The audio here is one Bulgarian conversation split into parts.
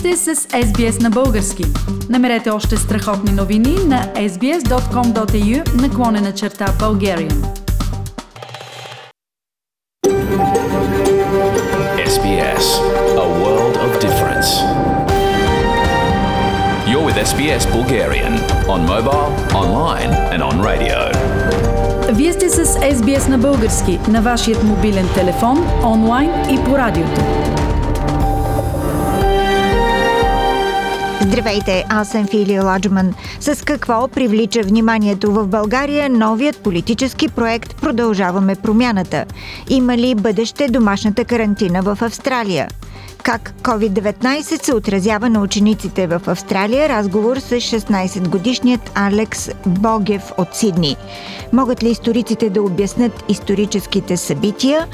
сте с SBS на български. Намерете още страхотни новини на sbs.com.au наклонена черта Bulgarian. SBS, a world of difference. You're with SBS Bulgarian on mobile, online and on radio. Вие сте с SBS на български на вашият мобилен телефон, онлайн и по радиото. Здравейте, аз съм Фили Ладжман. С какво привлича вниманието в България новият политически проект Продължаваме промяната? Има ли бъдеще домашната карантина в Австралия? Как COVID-19 се отразява на учениците в Австралия? Разговор с 16-годишният Алекс Богев от Сидни. Могат ли историците да обяснят историческите събития?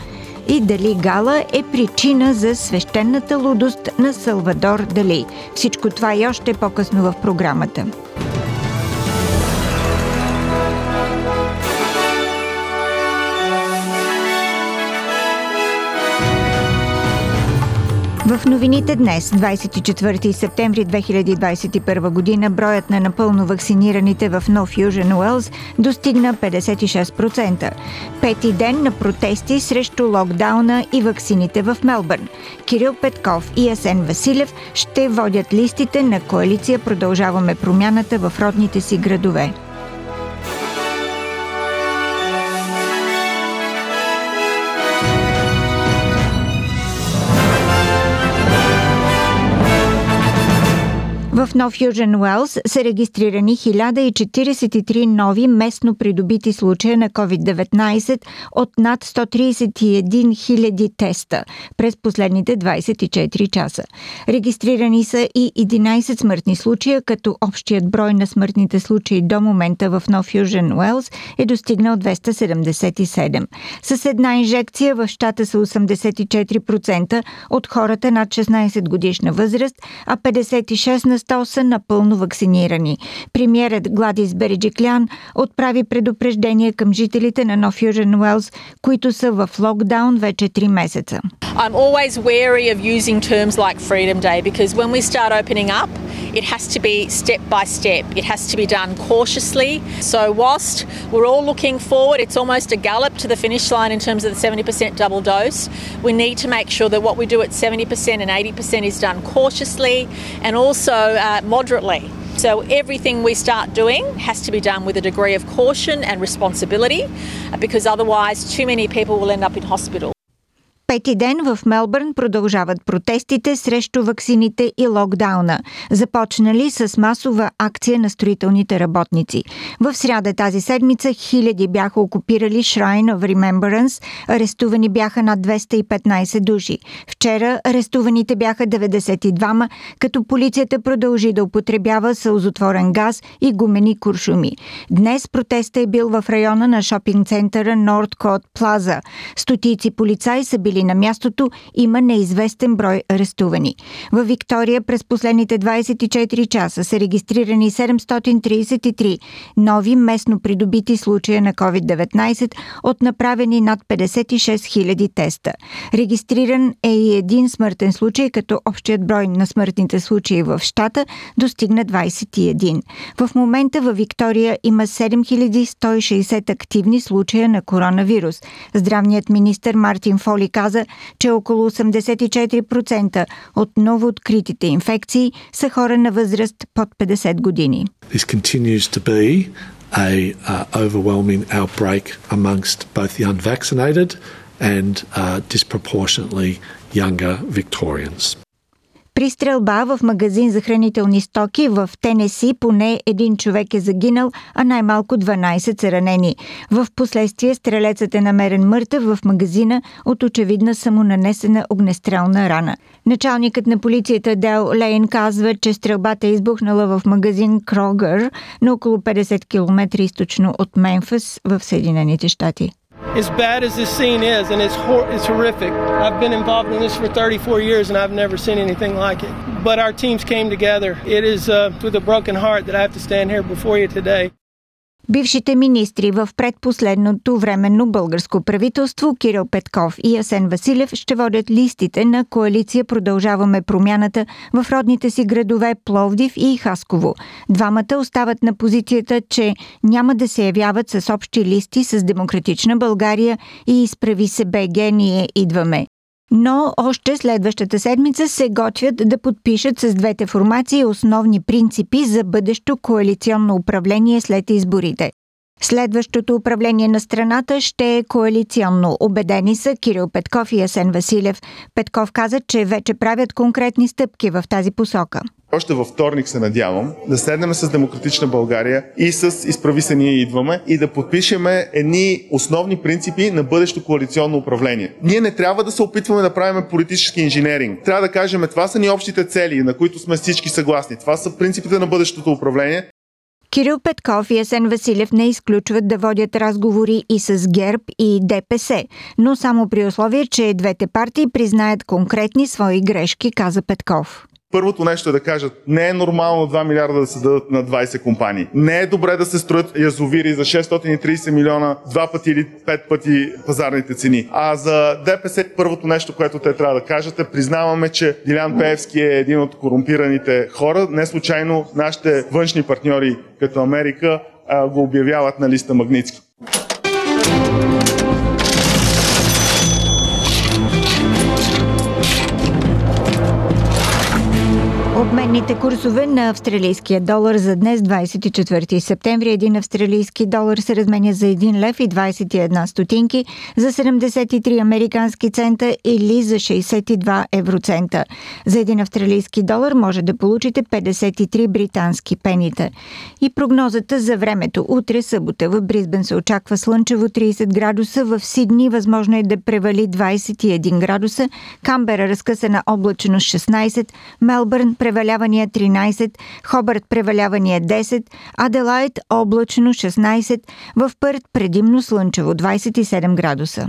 И дали Гала е причина за свещената лудост на Салвадор Дали. Всичко това и още по-късно в програмата. В новините днес, 24 септември 2021 година, броят на напълно вакцинираните в Нов Южен Уелс достигна 56%. Пети ден на протести срещу локдауна и вакцините в Мелбърн. Кирил Петков и Асен Василев ще водят листите на коалиция Продължаваме промяната в родните си градове. В Нов Южен Уелс са регистрирани 1043 нови местно придобити случая на COVID-19 от над 131 000 теста през последните 24 часа. Регистрирани са и 11 смъртни случая, като общият брой на смъртните случаи до момента в Нов Южен Уелс е достигнал 277. С една инжекция в щата са 84% от хората над 16 годишна възраст, а 56 на 100 са напълно вакцинирани. Премьерът Гладис Береджиклян отправи предупреждение към жителите на Нов Южен Уелс, които са в локдаун вече 3 месеца. I'm always wary of using terms like Freedom Day because when we start opening up, it has to be step by step. It has to be done cautiously. So, whilst we're all looking forward, it's almost a gallop to the finish line in terms of the 70% double dose. We need to make sure that what we do at 70% and 80% is done cautiously and also uh, moderately. So, everything we start doing has to be done with a degree of caution and responsibility because otherwise, too many people will end up in hospital. Пети ден в Мелбърн продължават протестите срещу ваксините и локдауна, започнали с масова акция на строителните работници. В сряда тази седмица хиляди бяха окупирали Shrine of Remembrance, арестувани бяха над 215 души. Вчера арестуваните бяха 92, като полицията продължи да употребява сълзотворен газ и гумени куршуми. Днес протестът е бил в района на шопинг центъра Нордкот Плаза. Стотици полицаи са били на мястото, има неизвестен брой арестувани. В Виктория през последните 24 часа са регистрирани 733 нови местно придобити случая на COVID-19 от направени над 56 000 теста. Регистриран е и един смъртен случай, като общият брой на смъртните случаи в щата достигна 21. В момента във Виктория има 7160 активни случая на коронавирус. Здравният министр Мартин Фоли каза, че около 84% от новооткритите инфекции са хора на възраст под 50 години. A uh, overwhelming outbreak amongst both the unvaccinated and uh, disproportionately younger Victorians. При стрелба в магазин за хранителни стоки в Тенеси поне един човек е загинал, а най-малко 12 са ранени. В последствие стрелецът е намерен мъртъв в магазина от очевидна самонанесена огнестрелна рана. Началникът на полицията Дел Лейн казва, че стрелбата е избухнала в магазин Крогър на около 50 км източно от Мемфис в Съединените щати. As bad as this scene is, and it's hor- it's horrific. I've been involved in this for 34 years, and I've never seen anything like it. But our teams came together. It is uh, with a broken heart that I have to stand here before you today. Бившите министри в предпоследното временно българско правителство Кирил Петков и Асен Василев ще водят листите на коалиция Продължаваме промяната в родните си градове Пловдив и Хасково. Двамата остават на позицията, че няма да се явяват с общи листи с Демократична България и изправи се БГ, ние идваме но още следващата седмица се готвят да подпишат с двете формации основни принципи за бъдещо коалиционно управление след изборите. Следващото управление на страната ще е коалиционно. Обедени са Кирил Петков и Асен Василев. Петков каза, че вече правят конкретни стъпки в тази посока. Още във вторник се надявам да седнем с Демократична България и с Изправи се ние идваме и да подпишеме едни основни принципи на бъдещо коалиционно управление. Ние не трябва да се опитваме да правим политически инженеринг. Трябва да кажем, това са ни общите цели, на които сме всички съгласни. Това са принципите на бъдещото управление. Кирил Петков и Есен Василев не изключват да водят разговори и с ГЕРБ и ДПС, но само при условие, че двете партии признаят конкретни свои грешки, каза Петков. Първото нещо е да кажат, не е нормално 2 милиарда да се дадат на 20 компании. Не е добре да се строят язовири за 630 милиона, два пъти или пет пъти пазарните цени. А за ДПС първото нещо, което те трябва да кажат е, признаваме, че Дилян Пеевски е един от корумпираните хора. Не случайно нашите външни партньори като Америка го обявяват на листа Магницки. Обменните курсове на австралийския долар за днес, 24 септември, един австралийски долар се разменя за 1 лев и 21 стотинки, за 73 американски цента или за 62 евроцента. За един австралийски долар може да получите 53 британски пенита. И прогнозата за времето. Утре събота в Бризбен се очаква слънчево 30 градуса, в Сидни възможно е да превали 21 градуса, Камбера разкъсана облачно 16, Мелбърн превалявания 13, Хобърт превалявания 10, Аделайт облачно 16, в Пърт предимно слънчево 27 градуса.